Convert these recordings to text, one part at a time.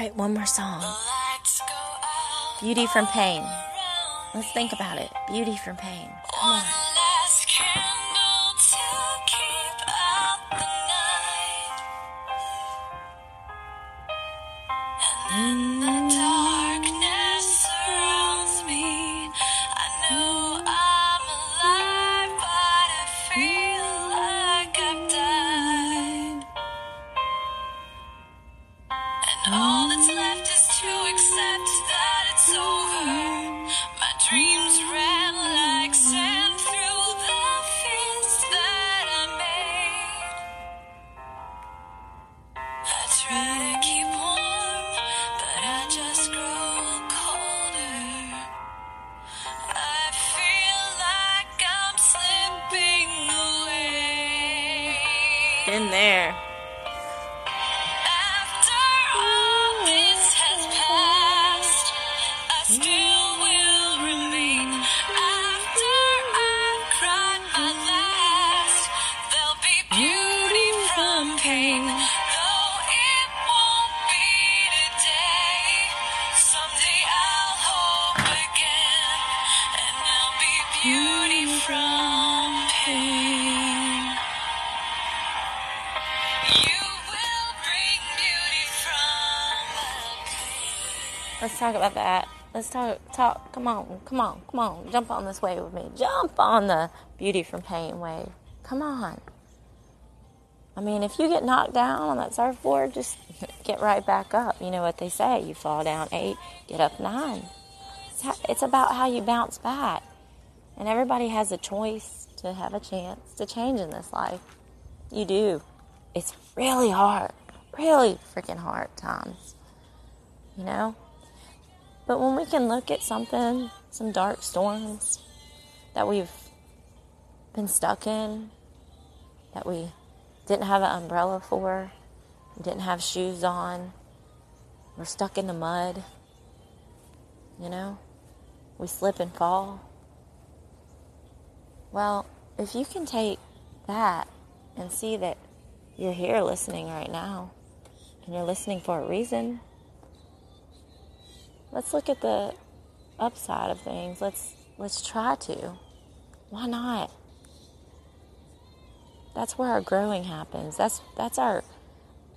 right, one more song. Beauty from Pain. Let's think about it. Beauty from Pain. Come on. in there. Talk about that. Let's talk. Talk. Come on. Come on. Come on. Jump on this wave with me. Jump on the beauty from pain wave. Come on. I mean, if you get knocked down on that surfboard, just get right back up. You know what they say: you fall down eight, get up nine. It's about how you bounce back, and everybody has a choice to have a chance to change in this life. You do. It's really hard, really freaking hard times. You know. But when we can look at something, some dark storms that we've been stuck in, that we didn't have an umbrella for, didn't have shoes on, we're stuck in the mud, you know, we slip and fall. Well, if you can take that and see that you're here listening right now, and you're listening for a reason, let's look at the upside of things. Let's let's try to. Why not? That's where our growing happens. That's that's our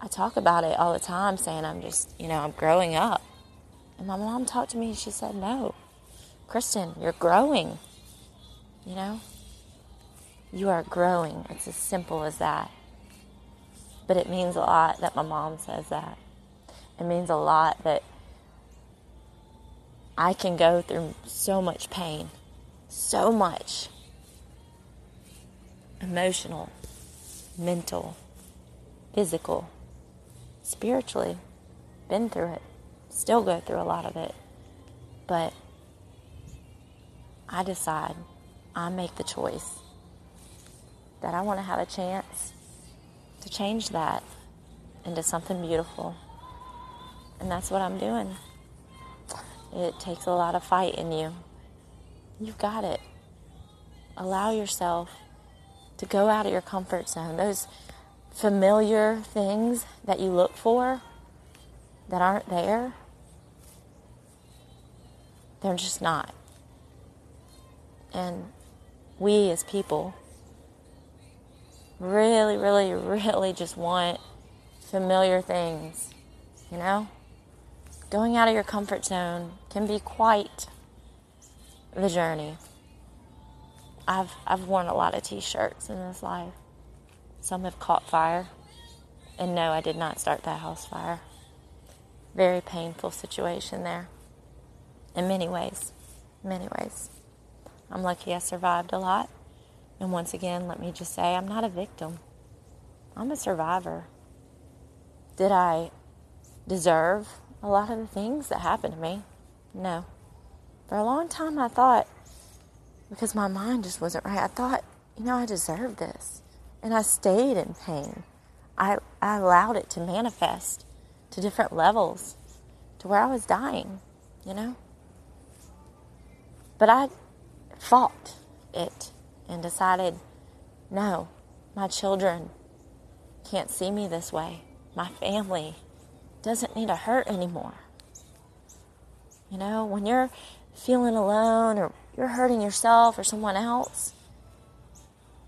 I talk about it all the time saying I'm just, you know, I'm growing up. And my mom talked to me and she said, "No. Kristen, you're growing." You know? You are growing. It's as simple as that. But it means a lot that my mom says that. It means a lot that I can go through so much pain, so much emotional, mental, physical, spiritually. Been through it, still go through a lot of it. But I decide, I make the choice that I want to have a chance to change that into something beautiful. And that's what I'm doing. It takes a lot of fight in you. You've got it. Allow yourself to go out of your comfort zone. Those familiar things that you look for that aren't there, they're just not. And we as people really, really, really just want familiar things, you know? Going out of your comfort zone can be quite the journey. I've I've worn a lot of t-shirts in this life. Some have caught fire. And no, I did not start that house fire. Very painful situation there. In many ways. Many ways. I'm lucky I survived a lot. And once again, let me just say I'm not a victim. I'm a survivor. Did I deserve a lot of the things that happened to me. No. For a long time, I thought, because my mind just wasn't right, I thought, you know, I deserved this. And I stayed in pain. I, I allowed it to manifest to different levels to where I was dying, you know? But I fought it and decided, no, my children can't see me this way. My family doesn't need to hurt anymore. You know, when you're feeling alone or you're hurting yourself or someone else,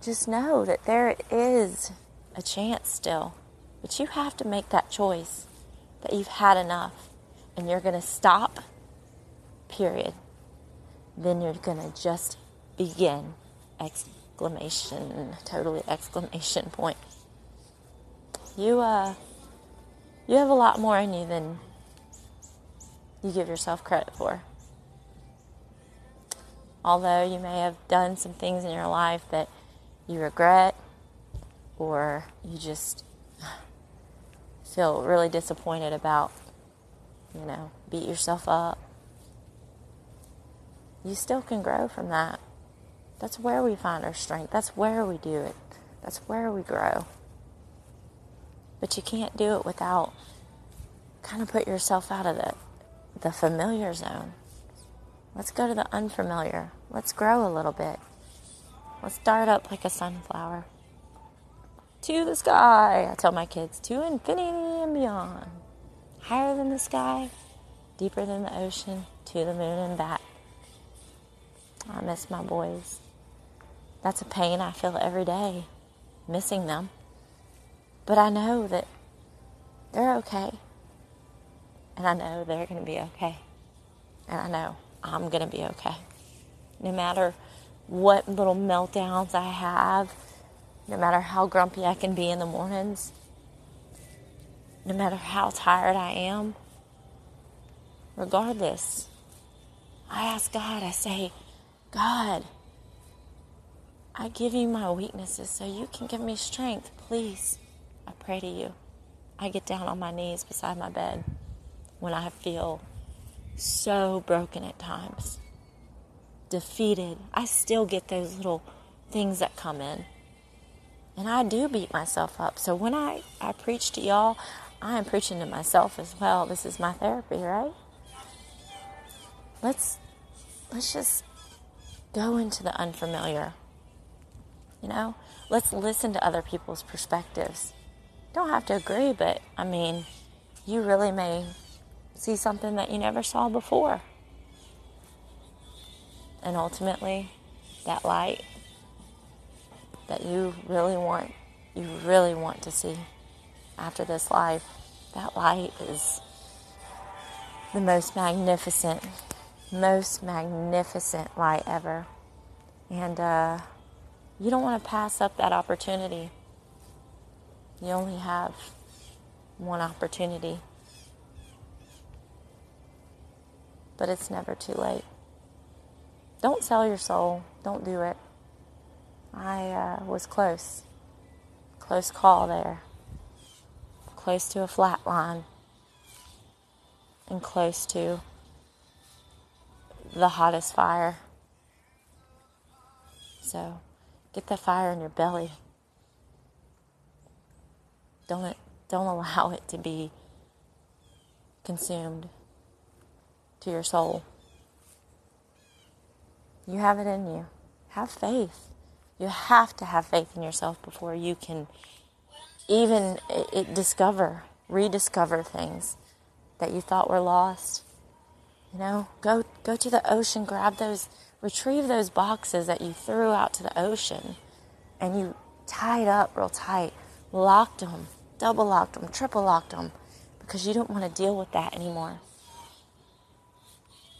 just know that there is a chance still. But you have to make that choice that you've had enough and you're going to stop, period. Then you're going to just begin. Exclamation, totally exclamation point. You, uh, you have a lot more in you than you give yourself credit for. Although you may have done some things in your life that you regret or you just feel really disappointed about, you know, beat yourself up, you still can grow from that. That's where we find our strength. That's where we do it. That's where we grow. But you can't do it without kind of put yourself out of the, the familiar zone. Let's go to the unfamiliar. Let's grow a little bit. Let's start up like a sunflower. To the sky, I tell my kids, to infinity and beyond. Higher than the sky, deeper than the ocean, to the moon and back. I miss my boys. That's a pain I feel every day, missing them. But I know that they're okay. And I know they're going to be okay. And I know I'm going to be okay. No matter what little meltdowns I have, no matter how grumpy I can be in the mornings, no matter how tired I am, regardless, I ask God, I say, God, I give you my weaknesses so you can give me strength. Please, I pray to you. I get down on my knees beside my bed when I feel so broken at times, defeated. I still get those little things that come in. And I do beat myself up. So when I, I preach to y'all, I am preaching to myself as well. This is my therapy, right? Let's let's just go into the unfamiliar. You know? Let's listen to other people's perspectives. Don't have to agree, but I mean, you really may see something that you never saw before. And ultimately, that light that you really want, you really want to see after this life, that light is the most magnificent, most magnificent light ever. And uh, you don't want to pass up that opportunity. You only have one opportunity. but it's never too late. Don't sell your soul. Don't do it. I uh, was close. Close call there. Close to a flat line. And close to the hottest fire. So get the fire in your belly. Don't, don't allow it to be consumed to your soul. You have it in you. Have faith. You have to have faith in yourself before you can even it, discover, rediscover things that you thought were lost. You know, go go to the ocean, grab those, retrieve those boxes that you threw out to the ocean, and you tied up real tight, locked them, double locked them, triple locked them, because you don't want to deal with that anymore.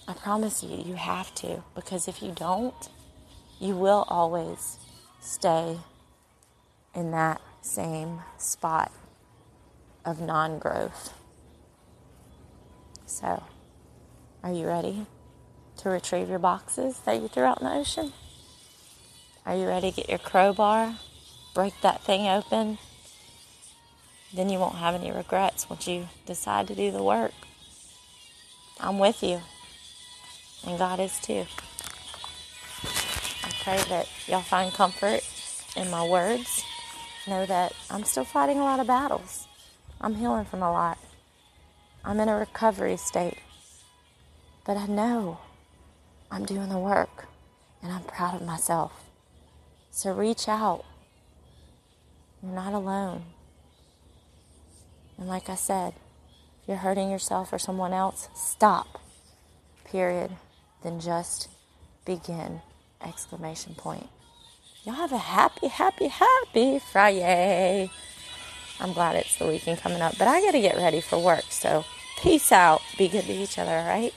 I promise you, you have to, because if you don't, you will always stay in that same spot of non growth. So, are you ready to retrieve your boxes that you threw out in the ocean? Are you ready to get your crowbar, break that thing open? Then you won't have any regrets once you decide to do the work. I'm with you and God is too. I pray that y'all find comfort in my words. Know that I'm still fighting a lot of battles. I'm healing from a lot. I'm in a recovery state. But I know I'm doing the work and I'm proud of myself. So reach out. You're not alone. And like I said, if you're hurting yourself or someone else, stop. Period. Then just begin. Exclamation point. Y'all have a happy, happy, happy Friday. I'm glad it's the weekend coming up, but I got to get ready for work. So, peace out. Be good to each other, all right?